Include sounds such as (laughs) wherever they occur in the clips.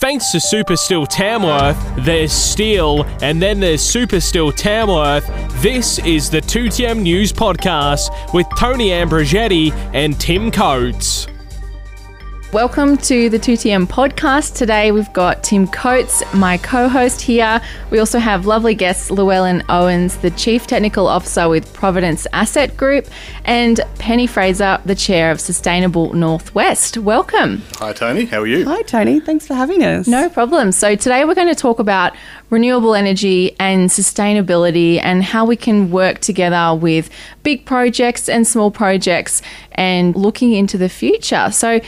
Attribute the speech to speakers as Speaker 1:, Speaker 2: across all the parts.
Speaker 1: Thanks to Super Steel Tamworth, there's steel, and then there's Super Steel Tamworth. This is the 2TM News Podcast with Toni Ambrogetti and Tim Coates.
Speaker 2: Welcome to the 2TM podcast. Today we've got Tim Coates, my co host here. We also have lovely guests Llewellyn Owens, the Chief Technical Officer with Providence Asset Group, and Penne Fraser, the Chair of Sustainable Northwest. Welcome.
Speaker 3: Hi, Toni. How are you?
Speaker 4: Hi, Toni. Thanks for having us.
Speaker 2: No problem. So, today we're going to talk about renewable energy and sustainability and how we can work together with big projects and small projects and looking into the future. So,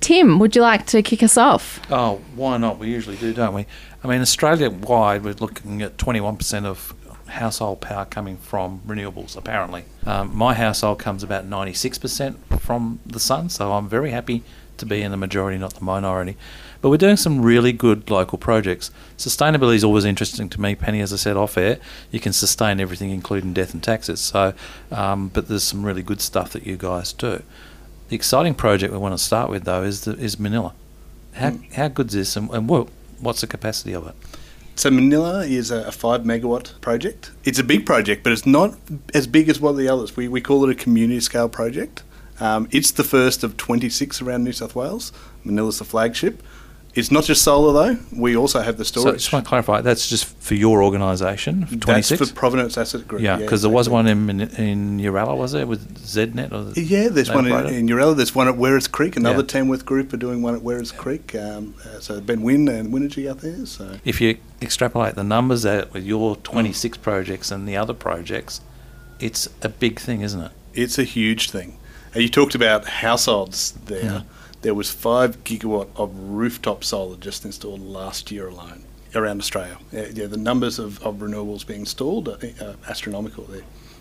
Speaker 2: Tim, would you like to kick us off?
Speaker 5: Oh, why not? We usually do, don't we? I mean, Australia wide, we're looking at 21% of household power coming from renewables, apparently. Um, my household comes about 96% from the sun, so I'm very happy to be in the majority, not the minority. But we're doing some really good local projects. Sustainability is always interesting to me, Penne. As I said off air, you can sustain everything, including death and taxes. So, um, but there's some really good stuff that you guys do. The exciting project we want to start with, though, is the, is Manilla. How mm. how good is this, and, and what what's the capacity of it?
Speaker 3: So Manilla is a, a, five megawatt project. It's a big project, but it's not as big as what the others. We we call it a community scale project. Um, it's the first of 26 around New South Wales. Manilla's the flagship. It's not just solar though. We also have the storage. So
Speaker 5: just want to clarify. That's just for your organisation.
Speaker 3: Twenty six. That's for Providence Asset Group.
Speaker 5: Yeah, because yeah, there was one in in Uralla, was there with ZNet? Or
Speaker 3: yeah, there's one in, in Uralla. There's one at Werris Creek. Another yeah. Tamworth group are doing one at Werris yeah. Creek. Um, uh, so Ben Wynn and Winergy out there. So
Speaker 5: if you extrapolate the numbers out with your 26 mm. projects and the other projects, it's a big thing, isn't it?
Speaker 3: It's a huge thing. And you talked about households there. There was five gigawatt of rooftop solar just installed last year alone around Australia. Yeah, the numbers of, of renewables being installed are uh, astronomical.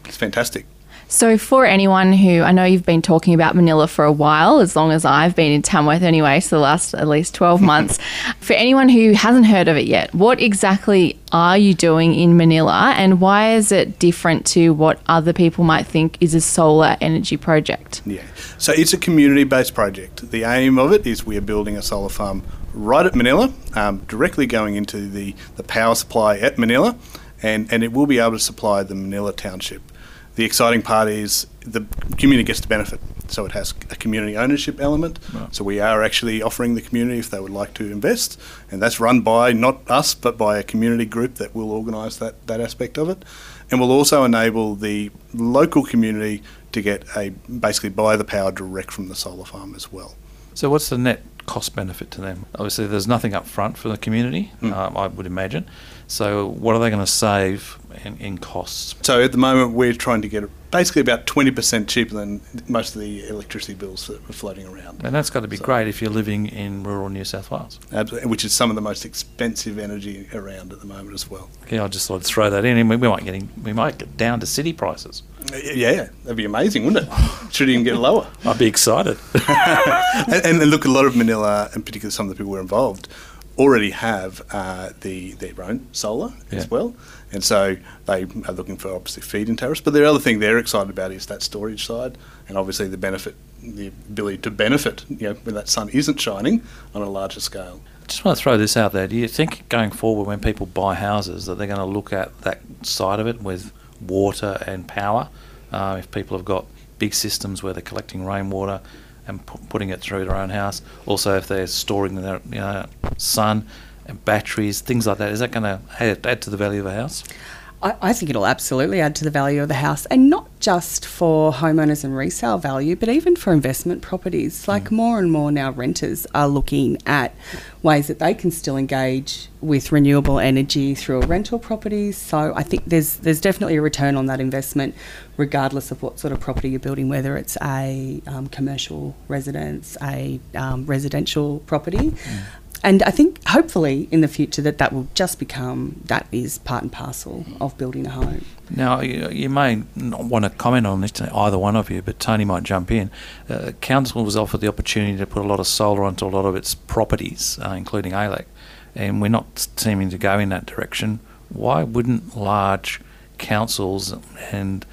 Speaker 3: It's fantastic.
Speaker 2: So, for anyone who I know you've been talking about Manilla for a while, as long as I've been in Tamworth anyway, so the last at least 12 (laughs) months, for anyone who hasn't heard of it yet, what exactly are you doing in Manilla and why is it different to what other people might think is a solar energy project?
Speaker 3: Yeah, so it's a community based project. The aim of it is we are building a solar farm right at Manilla, um, directly going into the, the power supply at Manilla, and, and it will be able to supply the Manilla township the exciting part is the community gets to benefit. So it has a community ownership element. Right. So we are actually offering the community if they would like to invest, and that's run by not us but by a community group that will organise that that aspect of it, and will also enable the local community to get a basically buy the power direct from the solar farm as well.
Speaker 5: So what's the net cost benefit to them? Obviously, there's nothing up front for the community, mm. um, I would imagine. So, what are they going to save in, in, costs?
Speaker 3: So, at the moment, we're trying to get basically about 20% cheaper than most of the electricity bills that were floating around.
Speaker 5: And that's got to be so, great if you're living in rural New South Wales.
Speaker 3: Absolutely, which is some of the most expensive energy around at the moment as well.
Speaker 5: Yeah, I just thought I'd throw that in, we, we might get we might get down to city prices.
Speaker 3: Yeah, that'd be amazing, wouldn't it? Should even get lower. (laughs)
Speaker 5: I'd be excited. (laughs)
Speaker 3: and, and, look, a lot of Manilla, and particularly some of the people who are involved, already have uh, the their own solar yeah. as well, and so they are looking for obviously feed-in tariffs. But the other thing they're excited about is that storage side, and obviously the benefit, the ability to benefit, you know, when that sun isn't shining on a larger scale.
Speaker 5: Just want to throw this out there. Do you think going forward, when people buy houses, that they're going to look at that side of it with water and power? Uh, if people have got big systems where they're collecting rainwater and pu- putting it through their own house. Also, if they're storing their you know, sun and batteries, things like that, is that going to add, add to the value of a house?
Speaker 4: I, I think it'll absolutely add to the value of the house, and not just for homeowners and resale value, but even for investment properties. Like mm. more and more now, renters are looking at ways that they can still engage with renewable energy through a rental property. So I think there's there's definitely a return on that investment, regardless of what sort of property you're building, whether it's a um, commercial residence, a um, residential property. Mm and I think hopefully in the future that that will just become that is part and parcel of building a home.
Speaker 5: Now you, you may not want to comment on this, either one of you, but Toni might jump in. Uh, council was offered the opportunity to put a lot of solar onto a lot of its properties, uh, including ALEC, and we're not seeming to go in that direction. Why wouldn't large councils and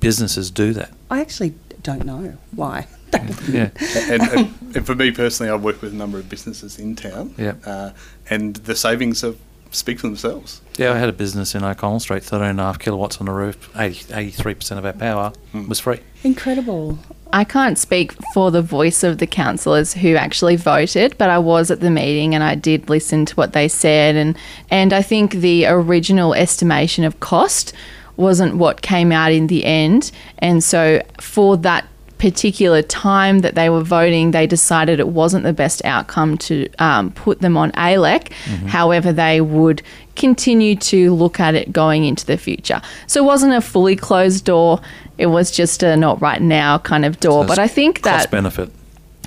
Speaker 5: businesses do that?
Speaker 4: I actually don't know why.
Speaker 5: Yeah. (laughs)
Speaker 3: and, and, and for me personally, I've worked with a number of businesses in town,
Speaker 5: Yeah.
Speaker 3: uh, and the savings are, speak for themselves.
Speaker 5: Yeah, I had a business in O'Connell Street, 13.5 kilowatts on the roof, 80, 83% of our power was free.
Speaker 4: Incredible.
Speaker 2: I can't speak for the voice of the councillors who actually voted, but I was at the meeting and I did listen to what they said and and I think the original estimation of cost wasn't what came out in the end. And so for that particular time that they were voting, they decided it wasn't the best outcome to um, put them on ALEC. However, they would continue to look at it going into the future. So it wasn't a fully closed door. It was just a not right now kind of door.
Speaker 5: So
Speaker 2: but I think
Speaker 5: Cost
Speaker 2: that
Speaker 5: benefit.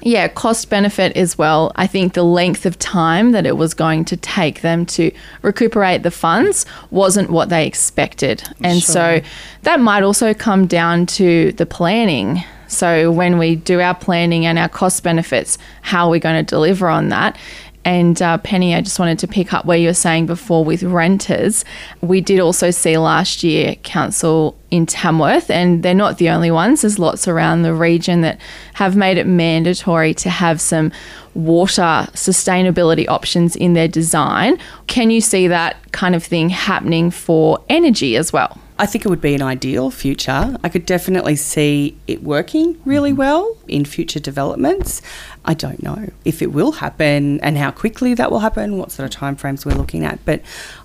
Speaker 2: Yeah, cost benefit as well. I think the length of time that it was going to take them to recuperate the funds wasn't what they expected. And so that might also come down to the planning. So when we do our planning and our cost benefits, how are we going to deliver on that? And uh, Penne, I just wanted to pick up where you were saying before with renters. We did also see last year council in Tamworth, and they're not the only ones. There's lots around the region that have made it mandatory to have some water sustainability options in their design. Can you see that kind of thing happening for energy as well?
Speaker 4: I think it would be an ideal future. I could definitely see it working really well in future developments. I don't know if it will happen and how quickly that will happen, what sort of timeframes we're looking at, but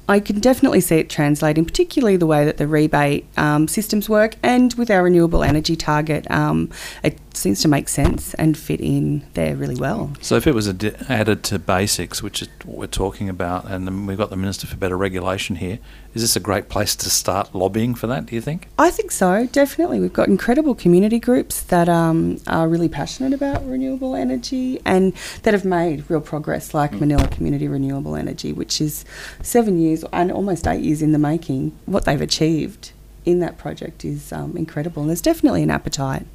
Speaker 4: I can definitely see it translating, particularly the way that the rebate um, systems work and with our renewable energy target. Um, it seems to make sense and fit in there really well.
Speaker 5: So if it was ad- added to basics, which is what we're talking about, and then we've got the Minister for Better Regulation here, is this a great place to start lobbying for that, do you think?
Speaker 4: I think so, definitely. We've got incredible community groups that um, are really passionate about renewable energy and that have made real progress, like Manilla Community Renewable Energy, which is seven years and almost eight years in the making. What they've achieved in that project is um, incredible, and there's definitely an appetite.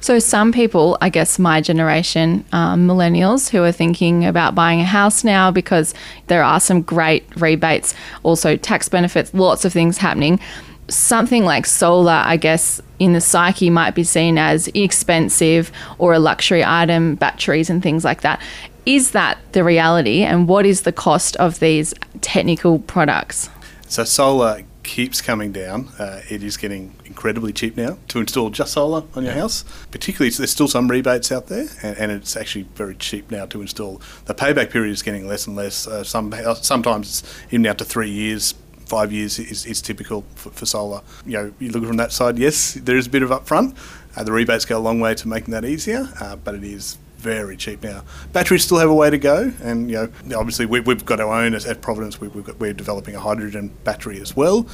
Speaker 2: So, some people, I guess my generation, um, millennials, who are thinking about buying a house now because there are some great rebates, also tax benefits, lots of things happening. Something like solar, I guess, in the psyche might be seen as expensive or a luxury item, batteries and things like that. Is that the reality? And what is the cost of these technical products?
Speaker 3: So solar keeps coming down. Uh, it is getting incredibly cheap now to install just solar on your house. Particularly, there's still some rebates out there, and, and it's actually very cheap now to install. The payback period is getting less and less. Uh, some sometimes it's even out to three years. Five years is, is typical for, for solar. You know, you look from that side. Yes, there is a bit of upfront. Uh, the rebates go a long way to making that easier, uh, but it is very cheap now. Batteries still have a way to go, and you know, obviously we, we've got our own at Providence. We, we've got, we're developing a hydrogen battery as well.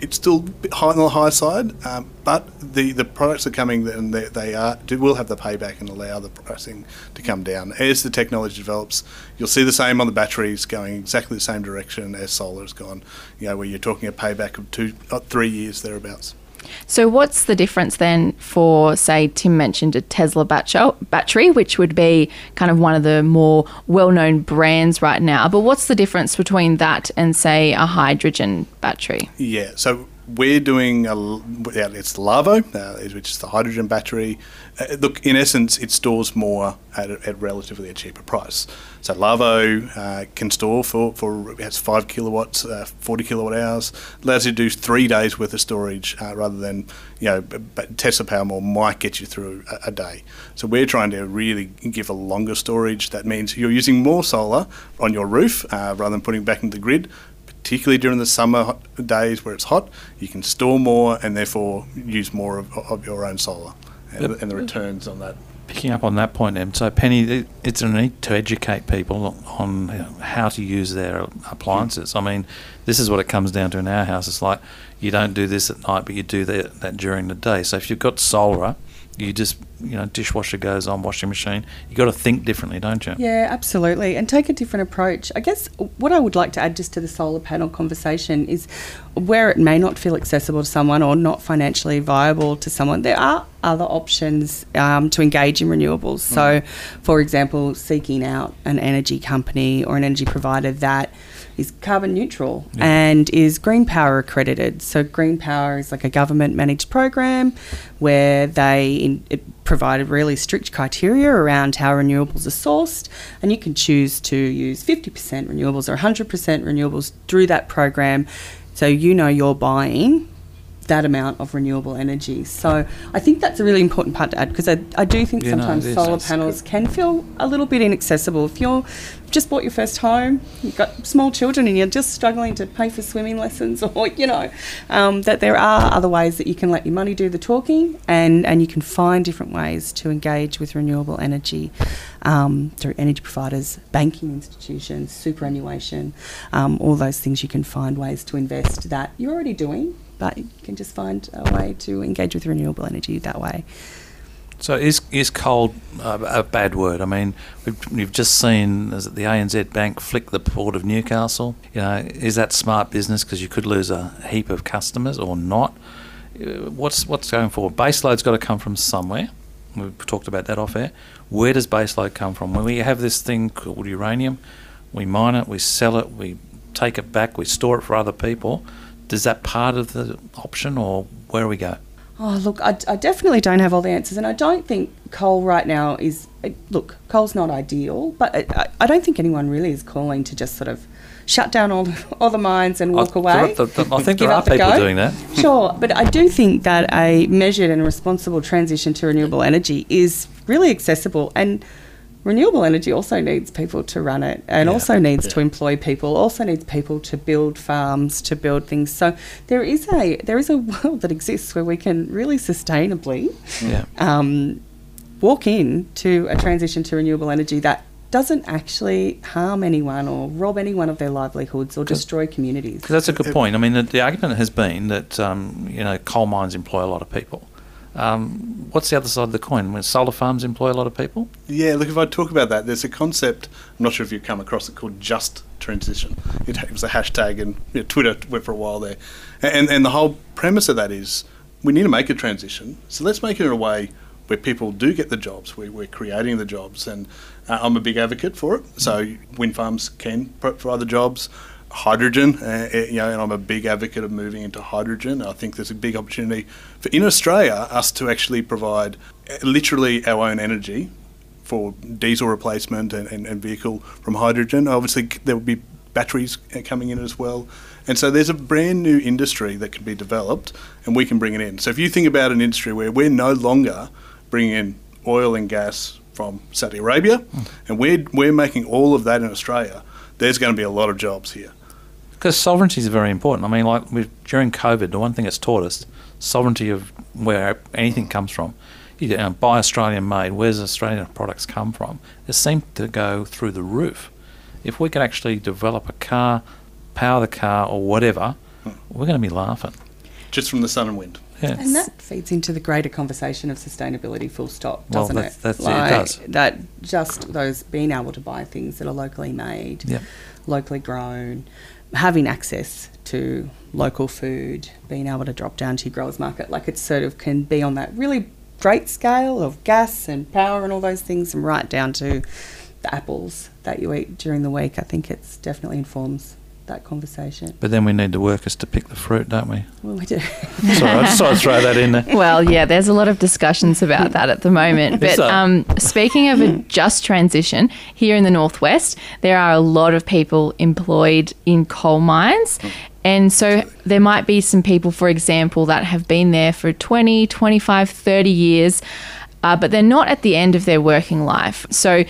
Speaker 3: It's still high on the high side, um, but the, the products are coming and they, they are do, will have the payback and allow the pricing to come down as the technology develops. You'll see the same on the batteries going exactly the same direction as solar has gone. You know, where you're talking a payback of two, three years thereabouts.
Speaker 2: So, what's the difference then for, say, Tim mentioned a Tesla battery, which would be kind of one of the more well known brands right now? But what's the difference between that and, say, a hydrogen battery?
Speaker 3: Yeah, so we're doing a, it's Lavo, uh, which is the hydrogen battery. Uh, look, in essence, it stores more at, a, at relatively a cheaper price. So Lavo uh, can store for, for has five kilowatts, uh, 40 kilowatt hours, allows you to do three days worth of storage uh, rather than, you know, but Tesla Powerwall might get you through a, a day. So we're trying to really give a longer storage. That means you're using more solar on your roof uh, rather than putting back into the grid particularly during the summer days where it's hot, you can store more and therefore use more of, of your own solar and,
Speaker 5: Yep.
Speaker 3: and the returns on that.
Speaker 5: Picking up on that point, Em, so Penne, it's a need to educate people on how to use their appliances. I mean, this is what it comes down to in our house. It's like you don't do this at night, but you do that, that during the day. So if you've got solar, you just, you know, dishwasher goes on, washing machine, you got to think differently, don't you?
Speaker 4: Yeah, absolutely. And take a different approach. I guess what I would like to add just to the solar panel conversation is where it may not feel accessible to someone or not financially viable to someone, there are other options um, to engage in renewables. So, for example, seeking out an energy company or an energy provider that is carbon neutral and is green power accredited. So green power is like a government managed program where they in, it provided really strict criteria around how renewables are sourced and you can choose to use 50% renewables or 100% renewables through that program so you know you're buying that amount of renewable energy. So I think that's a really important part to add because I, I do think
Speaker 5: Yeah,
Speaker 4: sometimes
Speaker 5: is.
Speaker 4: solar panels can feel a little bit inaccessible. If you're just bought your first home, you've got small children and you're just struggling to pay for swimming lessons (laughs) or, you know, um, that there are other ways that you can let your money do the talking and, and you can find different ways to engage with renewable energy um, through energy providers, banking institutions, superannuation, um, all those things you can find ways to invest that you're already doing, but you can just find a way to engage with renewable energy that way.
Speaker 5: So is is coal uh, a bad word? I mean, we've, we've just seen is it the ANZ Bank flick the port of Newcastle. You know, is that smart business because you could lose a heap of customers or not? Uh, What's what's going forward? Baseload's got to come from somewhere. We've talked about that off air. Where does baseload come from? When we have this thing called uranium, we mine it, we sell it, we take it back, we store it for other people. Does that part of the option, or where do we go?
Speaker 4: Oh, look, I, I definitely don't have all the answers, and I don't think coal right now is. uh, Look, coal's not ideal, but I, I- I don't think anyone really is calling to just sort of shut down all the, (laughs) all the mines and walk
Speaker 5: I,
Speaker 4: away.
Speaker 5: are- there- I think there are people
Speaker 4: go.
Speaker 5: doing that. (laughs) (laughs)
Speaker 4: Sure, but I do think that a measured and responsible transition to renewable energy is really accessible and. Renewable energy also needs people to run it and
Speaker 5: Yeah.
Speaker 4: also needs to employ people, also needs people to build farms, to build things. So there is a there is a world that exists where we can really sustainably
Speaker 5: Yeah.
Speaker 4: um, walk in to a transition to renewable energy that doesn't actually harm anyone or rob anyone of their livelihoods or destroy communities.
Speaker 5: 'Cause that's a good point. I mean, the, the argument has been that um, you know coal mines employ a lot of people. Um, what's the other side of the coin? When solar farms employ a lot of people,
Speaker 3: Yeah, look, if I talk about that, there's a concept, I'm not sure if you've come across it, called just transition. It, was a hashtag, and you know, Twitter went for a while there. And, and the whole premise of that is we need to make a transition, so let's make it in a way where people do get the jobs, where we're creating the jobs. And uh, I'm a big advocate for it. So wind farms can pro- provide the jobs. Hydrogen, uh, uh, you know, and I'm a big advocate of moving into hydrogen. I think there's a big opportunity for in Australia us to actually provide uh, literally our own energy for diesel replacement and, and, and vehicle from hydrogen. Obviously, there will be batteries uh, coming in as well. And so there's a brand new industry that can be developed and we can bring it in. So if you think about an industry where we're no longer bringing in oil and gas from Saudi Arabia and we're, we're making all of that in Australia, there's going to be a lot of jobs here.
Speaker 5: Because sovereignty is very important. I mean, like with, during COVID, the one thing it's taught us sovereignty of where anything comes from. You know, um, buy Australian made. Where's Australian products come from? It seemed to go through the roof. If we could actually develop a car, power the car, or whatever, hmm. we're going to be laughing.
Speaker 3: Just from the sun and wind.
Speaker 5: Yeah.
Speaker 4: And that feeds into the greater conversation of sustainability, full stop, doesn't
Speaker 5: that's-
Speaker 4: it?
Speaker 5: that's- it does.
Speaker 4: That just those being able to buy things that are locally made,
Speaker 5: Yep.
Speaker 4: locally grown, having access to local food, being able to drop down to your growers market, like it sort of can be on that really great scale of gas and power and all those things, and right down to the apples that you eat during the week. I think it's definitely informs that conversation.
Speaker 5: But then we need the workers to pick the fruit, don't we?
Speaker 4: Well, we do. (laughs)
Speaker 5: Sorry, I just thought I'd throw that in there.
Speaker 2: Well, yeah, there's a lot of discussions about that at the moment. But um, speaking of a just transition, here in the Northwest, there are a lot of people employed in coal mines. And so there might be some people, for example, that have been there for 20, 25, 30 years, uh, but they're not at the end of their working life. So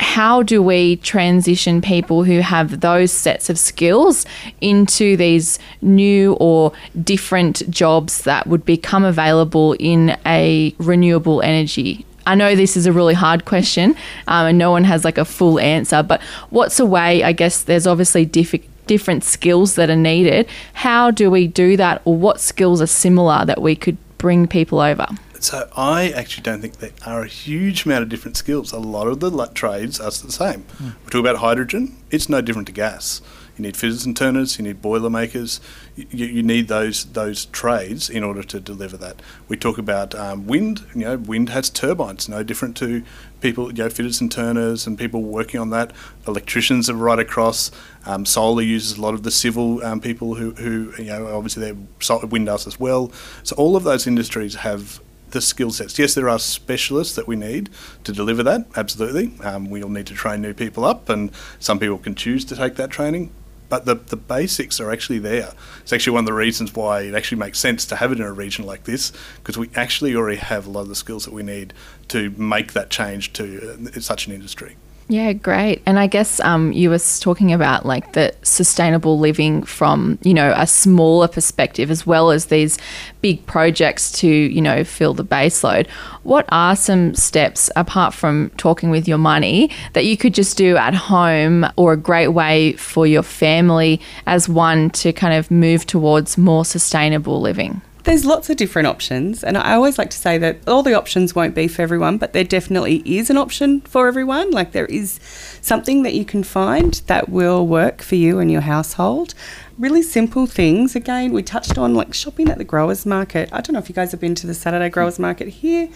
Speaker 2: how do we transition people who have those sets of skills into these new or different jobs that would become available in a renewable energy? I know this is a really hard question um, and no one has like a full answer, but what's a way? I guess there's obviously diff- different skills that are needed. How do we do that, or what skills are similar that we could bring people over?
Speaker 3: So I actually don't think there are a huge amount of different skills. A lot of the trades are the same. We talk about hydrogen; it's no different to gas. You need fitters and turners. You need boiler makers. You, you need those those trades in order to deliver that. We talk about um, wind. You know, wind has turbines. No different to people. You know, fitters and turners and people working on that. Electricians are right across. Um, solar uses a lot of the civil um, people who, who you know obviously they're wind does as well. So all of those industries have the skill sets. Yes, there are specialists that we need to deliver that. Absolutely, um, we'll need to train new people up, and some people can choose to take that training. But the, the basics are actually there. It's actually one of the reasons why it actually makes sense to have it in a region like this, because we actually already have a lot of the skills that we need to make that change to uh, such an industry.
Speaker 2: Yeah, great. And I guess um, you were talking about like the sustainable living from, you know, a smaller perspective as well as these big projects to, you know, fill the baseload. What are some steps apart from talking with your money that you could just do at home or a great way for your family as one to kind of move towards more sustainable living?
Speaker 4: There's lots of different options, and I always like to say that all the options won't be for everyone, but there definitely is an option for everyone. Like there is something that you can find that will work for you and your household. Really simple things. Again, we touched on like shopping at the growers market. I don't know if you guys have been to the Saturday growers market here.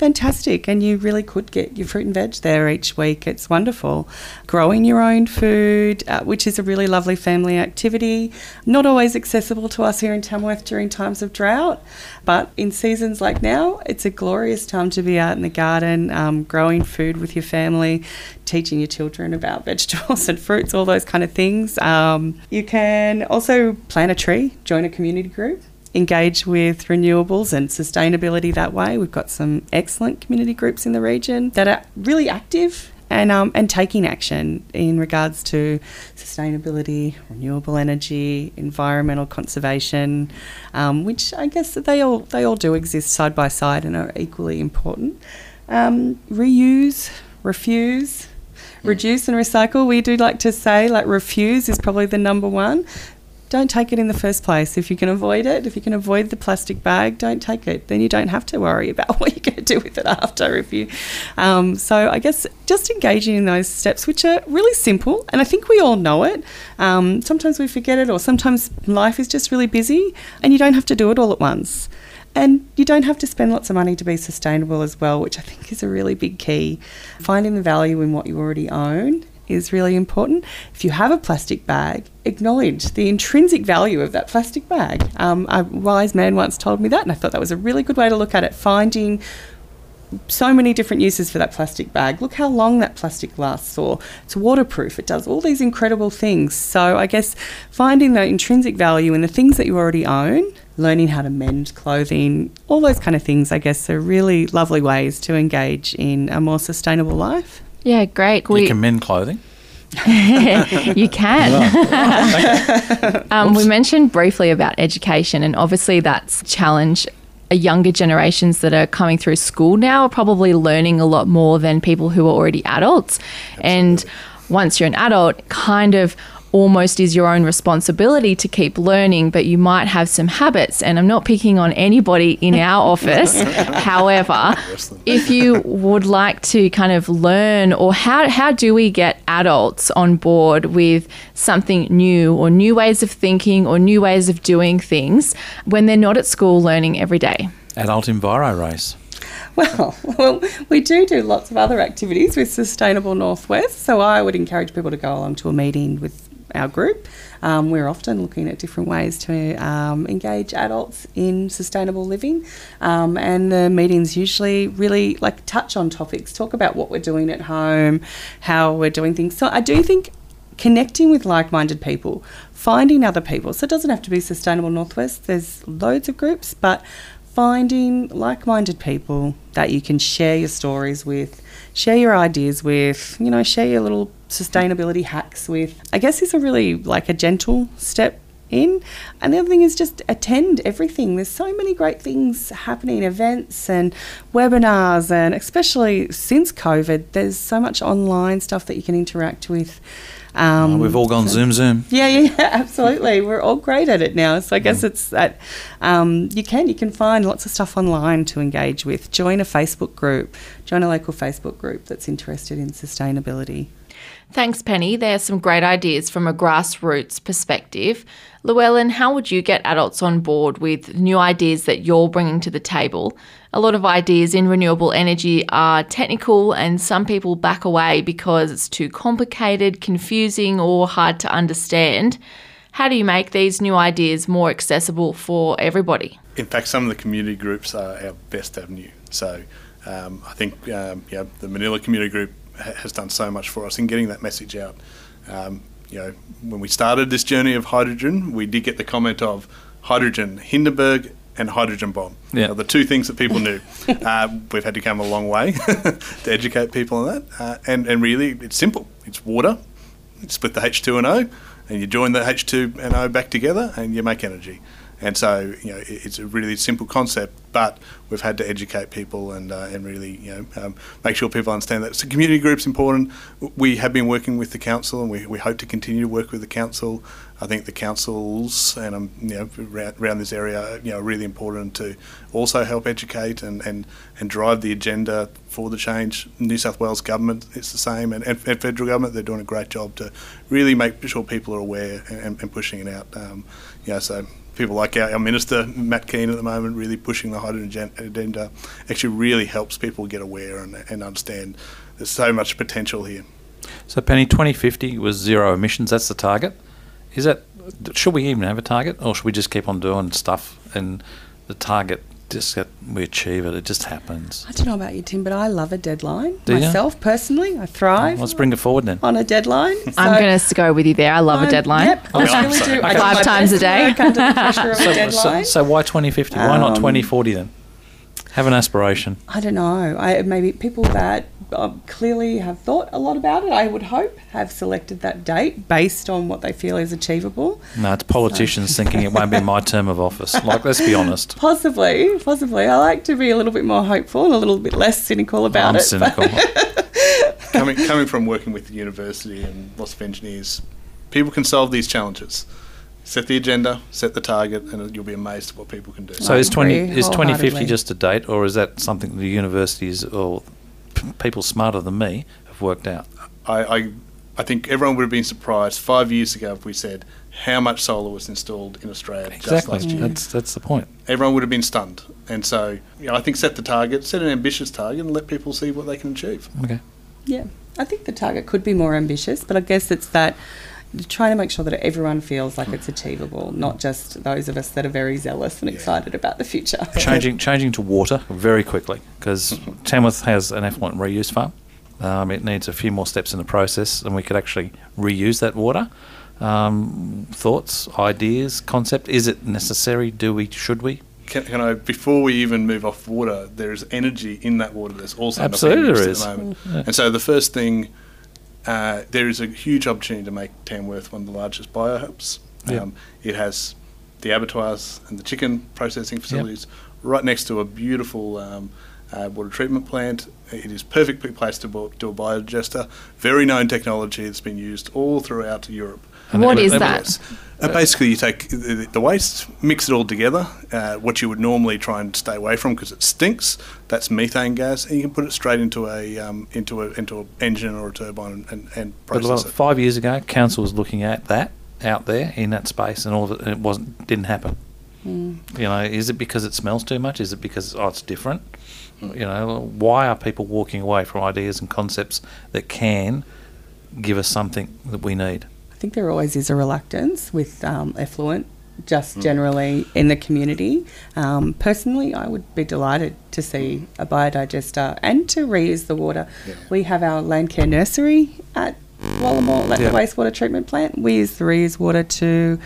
Speaker 4: Fantastic, and you really could get your fruit and veg there each week. It's wonderful. Growing your own food, uh, which is a really lovely family activity, not always accessible to us here in Tamworth during times of drought, but in seasons like now, it's a glorious time to be out in the garden, um, growing food with your family, teaching your children about (laughs) vegetables and fruits, all those kind of things. Um, you can also plant a tree, join a community group engage with renewables and sustainability that way. We've got some excellent community groups in the region that are really active and um, and taking action in regards to sustainability, renewable energy, environmental conservation, um, which I guess they all they all do exist side by side and are equally important. Um, reuse, refuse. Reduce and recycle. We do like to say, like, refuse is probably the number one don't take it in the first place. If you can avoid it, if you can avoid the plastic bag, don't take it. Then you don't have to worry about (laughs) what you're going to do with it after. If you, um, so I guess just engaging in those steps, which are really simple, and I think we all know it. Um, sometimes we forget it, or sometimes life is just really busy, and you don't have to do it all at once. And you don't have to spend lots of money to be sustainable as well, which I think is a really big key. Finding the value in what you already own is really important. If you have a plastic bag, acknowledge the intrinsic value of that plastic bag. Um, a wise man once told me that, and I thought that was a really good way to look at it. Finding so many different uses for that plastic bag. Look how long that plastic lasts, or it's waterproof. It does all these incredible things. So, I guess finding the intrinsic value in the things that you already own, learning how to mend clothing, all those kind of things, I guess, are really lovely ways to engage in a more sustainable life.
Speaker 2: Yeah, great.
Speaker 5: You can mend clothing. (laughs)
Speaker 2: you can. (laughs) um, we mentioned briefly about education, and obviously that's a challenge. A younger generations that are coming through school now are probably learning a lot more than people who are already adults. And once you're an adult, kind of almost is your own responsibility to keep learning, but you might have some habits. And I'm not picking on anybody in (laughs) our office. (laughs) However, if you (laughs) would like to kind of learn, or how, how do we get adults on board with something new, or new ways of thinking, or new ways of doing things when they're not at school learning every day?
Speaker 5: Adult Enviro Race.
Speaker 4: Well, well, we do do lots of other activities with Sustainable Northwest. So I would encourage people to go along to a meeting with our group. Um, we're often looking at different ways to um, engage adults in sustainable living, um, and the meetings usually really like touch on topics, talk about what we're doing at home, how we're doing things. So I do think connecting with like-minded people, finding other people. So it doesn't have to be Sustainable Northwest. There's loads of groups, but finding like-minded people that you can share your stories with, share your ideas with, you know, share your little sustainability hacks with. I guess is a really like a gentle step in. And the other thing is just attend everything. There's so many great things happening, events and webinars, and especially since COVID, there's so much online stuff that you can interact with. Um,
Speaker 5: Oh, We've all gone Zoom Zoom.
Speaker 4: yeah, yeah, yeah, (laughs) absolutely. We're all great at it now. So I guess it's that um, you can you can find lots of stuff online to engage with. Join a Facebook group. Join a local Facebook group that's interested in sustainability.
Speaker 2: Thanks, Penne. There's some great ideas from a grassroots perspective. Llewellyn, how would you get adults on board with new ideas that you're bringing to the table? A lot of ideas in renewable energy are technical, and some people back away because it's too complicated, confusing, or hard to understand. How do you make these new ideas more accessible for everybody?
Speaker 3: In fact, some of the community groups are our best avenue. So um, I think um, yeah, the Manilla Community Group has done so much for us in getting that message out. Um, you know, when we started this journey of hydrogen, we did get the comment of hydrogen Hindenburg and hydrogen bomb.
Speaker 5: Yeah.
Speaker 3: The two things that people knew. (laughs) uh, we've had to come a long way (laughs) to educate people on that. Uh, and, and really, it's simple. It's water. You split the H2 and O, and you join the H2 and O back together, and you make energy. And so, you know, it's a really simple concept, but we've had to educate people and uh, and really, you know, um, make sure people understand that. So, community groups important. We have been working with the council, and we, we hope to continue to work with the council. I think the councils and um, you know around, around this area, you know, are really important to also help educate and, and, and drive the agenda for the change. New South Wales government, it's the same, and, and, and federal government, they're doing a great job to really make sure people are aware and, and pushing it out. Um, you know, so people like our, our minister Matt Kean at the moment really pushing the hydrogen agen- agenda actually really helps people get aware and, and understand there's so much potential here.
Speaker 5: So Penne, 2050 was zero emissions. That's the target. Is that should we even have a target, or should we just keep on doing stuff and the target just get we achieve it? It just happens.
Speaker 4: I don't know about you, Tim, but I love a deadline.
Speaker 5: Do ya?
Speaker 4: Myself personally, I thrive
Speaker 5: Let's bring it forward then.
Speaker 4: on a deadline.
Speaker 2: I'm going to go with you there. I love a
Speaker 4: I'm-
Speaker 2: deadline.
Speaker 4: Yep,
Speaker 3: Oh,
Speaker 4: I
Speaker 3: yeah,
Speaker 4: really
Speaker 3: so-
Speaker 4: do.
Speaker 3: Okay.
Speaker 2: Five times a day.
Speaker 4: work Under the pressure of a
Speaker 5: So, so,
Speaker 4: deadline.
Speaker 5: so why 2050? Why not
Speaker 4: Um,
Speaker 5: 2040 then? Have an aspiration.
Speaker 4: I don't know. I maybe people that um, clearly have thought a lot about it. I would hope have selected that date based on what they feel is achievable.
Speaker 5: No, it's politicians thinking it won't be my term of office. Like, let's be honest. (laughs)
Speaker 4: Possibly, possibly. I like to be a little bit more hopeful and a little bit less cynical about
Speaker 5: I'm
Speaker 4: it.
Speaker 5: cynical. (laughs)
Speaker 3: coming coming from working with the university and lots of engineers, people can solve these challenges. Set the agenda, set the target, and you'll be amazed at what people can do.
Speaker 5: So is 20 is 2050 just a date, or is that something the universities or p- people smarter than me have worked out?
Speaker 3: I, I, I think everyone would have been surprised five years ago if we said how much solar was installed in Australia just last year.
Speaker 5: That's that's the point.
Speaker 3: Everyone would have been stunned. And so, you know, I think set the target, set an ambitious target, and let people see what they can achieve.
Speaker 5: Okay.
Speaker 4: Yeah, I think the target could be more ambitious, but I guess it's that trying to make sure that everyone feels like it's achievable, not just those of us that are very zealous and excited about the future. (laughs)
Speaker 5: changing changing to water very quickly because (laughs) Tamworth has an effluent reuse farm. Um, it needs a few more steps in the process, and we could actually reuse that water. Um, thoughts, ideas, concept? Is it necessary? Do we? Should we?
Speaker 3: Can, can I, before we even move off water, there is energy in that water that's also
Speaker 5: Absolutely
Speaker 3: not
Speaker 5: there
Speaker 3: being at the moment.
Speaker 5: Yeah.
Speaker 3: And so the first thing, uh, there is a huge opportunity to make Tamworth one of the largest biohubs.
Speaker 5: Yeah.
Speaker 3: Um, it has the abattoirs and the chicken processing facilities right next to a beautiful um, uh, water treatment plant. It is perfectly placed to bo- do a biodigester. Very known technology that's been used all throughout Europe.
Speaker 5: And
Speaker 2: What
Speaker 5: it-
Speaker 2: is that?
Speaker 3: Uh, basically, you take the, the waste, mix it all together, uh, what you would normally try and stay away from because it stinks. That's methane gas, and you can put it straight into a um, into a into an engine or a turbine and, and
Speaker 5: But
Speaker 3: process
Speaker 5: about
Speaker 3: it.
Speaker 5: five years ago, council was looking at that out there in that space, and all of it, and it wasn't didn't happen. You know, is it because it smells too much? Is it because oh, it's different? You know, why are people walking away from ideas and concepts that can give us something that we need?
Speaker 4: I think there always is a reluctance with um, effluent, just generally in the community. Um, personally, I would be delighted to see a biodigester and to reuse the water.
Speaker 3: Yeah.
Speaker 4: We have our land care nursery at Wallamore, at
Speaker 5: Yeah.
Speaker 4: the wastewater treatment plant. We use the reuse water to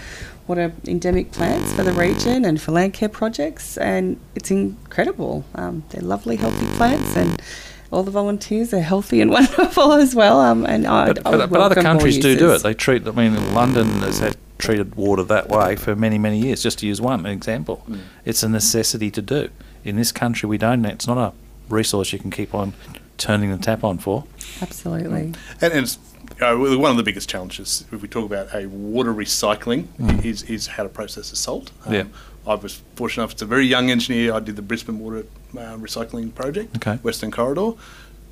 Speaker 4: water endemic plants for the region and for land care projects, and it's incredible. Um, they're lovely, healthy plants, and all the volunteers are healthy and (laughs) wonderful as well. Um, and I,
Speaker 5: But,
Speaker 4: I
Speaker 5: but,
Speaker 4: would
Speaker 5: but other
Speaker 4: welcome more
Speaker 5: countries do do it. They treat. I mean, London has had treated water that way for many, many years. Just to use one example, it's a necessity to do. In this country, we don't. It's not a resource you can keep on turning the tap on for.
Speaker 4: Absolutely.
Speaker 3: And, and it's, uh, one of the biggest challenges, if we talk about a water recycling, is, is how to process the salt. Um,
Speaker 5: Yeah.
Speaker 3: I was fortunate enough, it's a very young engineer. I did the Brisbane Water uh, Recycling Project,
Speaker 5: Okay.
Speaker 3: Western Corridor.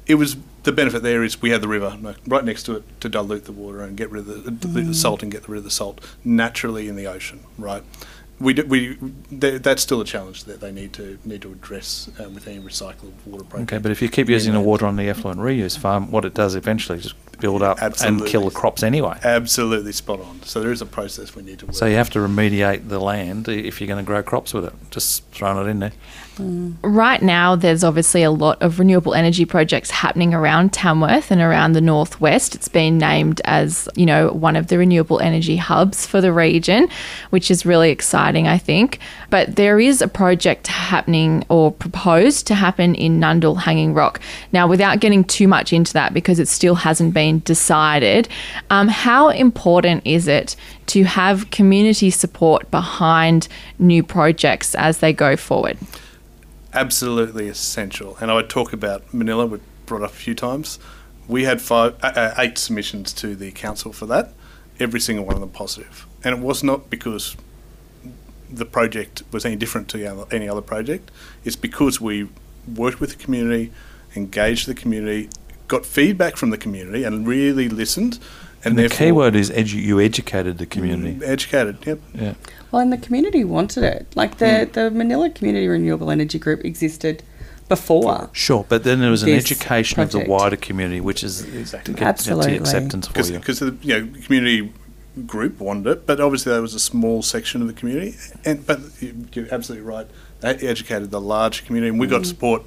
Speaker 3: It was the benefit there is we had the river right next to it to dilute the water and get rid of the, dilute the salt and get rid of the salt naturally in the ocean, right? We, do, we th- that's still a challenge that they need to need to address uh, with any recycled water project.
Speaker 5: Okay, but if you keep using the water on the effluent reuse farm, what it does eventually is just build up and kill the crops anyway.
Speaker 3: Absolutely spot on. So there is a process we need to work.
Speaker 5: So you have to remediate the land if you're going to grow crops with it. Just throwing it in there. Mm.
Speaker 2: Right now, there's obviously a lot of renewable energy projects happening around Tamworth and around the northwest. It's been named as, you know, one of the renewable energy hubs for the region, which is really exciting, I think. But there is a project happening or proposed to happen in Nundle Hanging Rock. Now, without getting too much into that, because it still hasn't been decided, um, how important is it to have community support behind new projects as they go forward?
Speaker 3: absolutely essential. And I would talk about Manilla. We brought up a few times. We had five, uh, uh, eight submissions to the council for that. Every single one of them positive, and it was not because the project was any different to any other project. It's because we worked with the community, engaged the community, got feedback from the community, and really listened.
Speaker 5: And, the key word is edu- you educated the community.
Speaker 3: Mm, educated. Yep.
Speaker 5: Yeah.
Speaker 4: Well, and the community wanted it. Like the, mm. the Manilla Community Renewable Energy Group existed before.
Speaker 5: Sure, but then there was an
Speaker 4: This
Speaker 5: education of the wider community, which is
Speaker 3: Exactly.
Speaker 5: to get, that's the
Speaker 4: Absolutely.
Speaker 5: acceptance for you.
Speaker 3: because the you know community group wanted it, but obviously there was a small section of the community. And but you- you're absolutely right. They educated the large community, and we got mm. support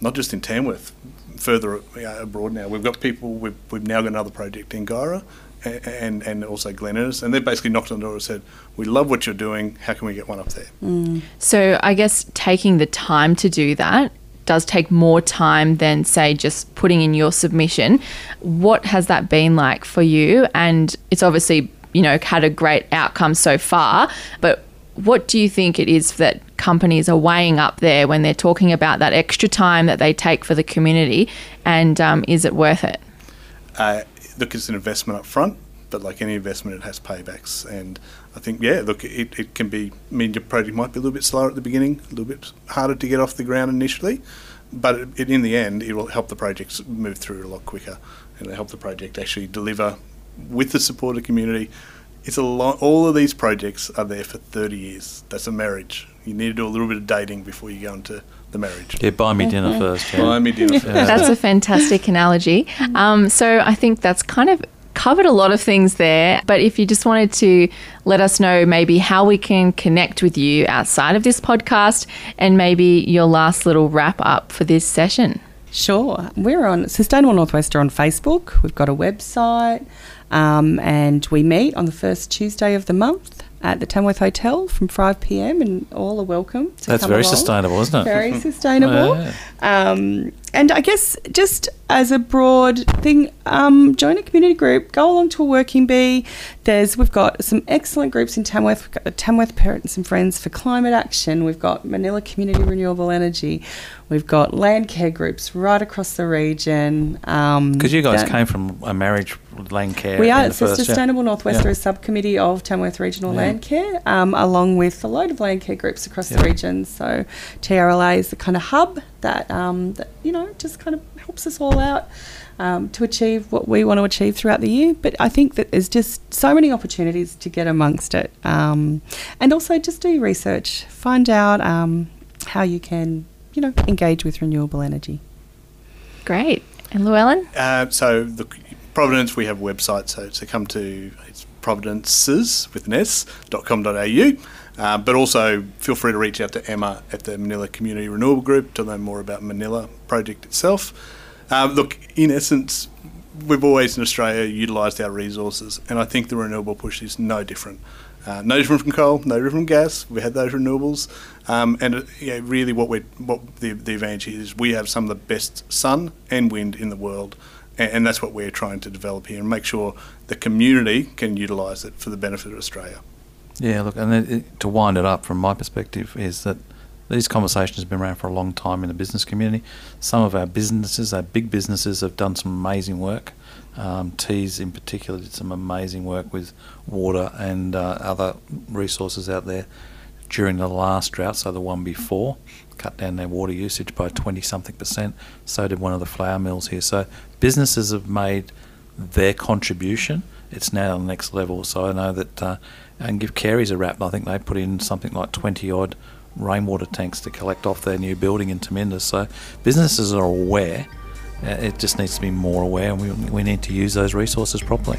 Speaker 3: not just in Tamworth, further abroad now. We've got people. We've, we've now got another project in Guyra. And, and also Glen Innes, and they basically knocked on the door and said, "We love what you're doing. How can we get one up there?" Mm.
Speaker 2: So I guess taking the time to do that does take more time than say just putting in your submission. What has that been like for you? And it's obviously, you know, had a great outcome so far, but what do you think it is that companies are weighing up there when they're talking about that extra time that they take for the community and um, is it worth it?
Speaker 3: uh, look, it's an investment up front, but like any investment, it has paybacks. And I think, yeah, look, it, it can be, I mean, your project might be a little bit slower at the beginning, a little bit harder to get off the ground initially, but it, in the end, it will help the projects move through a lot quicker and help the project actually deliver with the support of the community. It's a lot, all of these projects are there for 30 years. That's a marriage. You need to do a little bit of dating before you go into the marriage.
Speaker 5: Yeah, buy me dinner first. Yeah.
Speaker 3: Buy me dinner (laughs) first.
Speaker 2: That's a fantastic analogy. Um, so I think that's kind of covered a lot of things there. But if you just wanted to let us know maybe how we can connect with you outside of this podcast and maybe your last little wrap up for this session.
Speaker 4: Sure. We're on Sustainable Northwest are on Facebook. We've got a website. Um, and we meet on the first Tuesday of the month at the Tamworth Hotel from 5 pm, and all are welcome. To
Speaker 5: That's very
Speaker 4: along.
Speaker 5: sustainable, isn't it?
Speaker 4: Very (laughs) sustainable.
Speaker 5: Yeah.
Speaker 4: Um, and I guess just as a broad thing, um, join a community group, go along to a working bee. There's we've got some excellent groups in Tamworth. We've got the Tamworth Parents and Friends for Climate Action. We've got Manilla Community Renewable Energy. We've got land care groups right across the region. Um,
Speaker 5: Because you guys
Speaker 4: that-
Speaker 5: came from a marriage land care.
Speaker 4: we are. It's the
Speaker 5: first, yeah.
Speaker 4: Sustainable Northwest
Speaker 5: Yeah.
Speaker 4: subcommittee of Tamworth Regional
Speaker 5: Yeah.
Speaker 4: Land Care, um, along with a load of land care groups across
Speaker 5: Yeah.
Speaker 4: the region. So TRLA is the kind of hub that, um, that you know just kind of helps us all out um, to achieve what we want to achieve throughout the year. But I think that there's just so many opportunities to get amongst it, um, and also just do your research, find out um, how you can you know engage with renewable energy.
Speaker 2: Great. And Llewellyn?
Speaker 3: Uh, so the Providence, we have a website, so so come to it's providences with an S dot com dot au. Uh, but also feel free to reach out to Emma at the Manilla Community Renewable Group to learn more about Manilla project itself. Uh, look, in essence, we've always in Australia utilised our resources, and I think the renewable push is no different. Uh, no different from coal, no different from gas. We had those renewables, um, and uh, yeah, really, what we what the, the advantage is, we have some of the best sun and wind in the world, and, and that's what we're trying to develop here and make sure the community can utilise it for the benefit of Australia.
Speaker 5: Yeah, look, and it, it, to wind it up from my perspective is that these conversations have been around for a long time in the business community. Some of our businesses, our big businesses, have done some amazing work. Um, Tees in particular did some amazing work with water and uh, other resources out there during the last drought, so the one before, cut down their water usage by 20 something percent. So did one of the flour mills here. So businesses have made their contribution. It's now the next level. So I know that, uh, and give Carey's a rap, I think they put in something like 20 odd rainwater tanks to collect off their new building in Taminders. So businesses are aware. Uh, It just needs to be more aware, and we, we need to use those resources properly.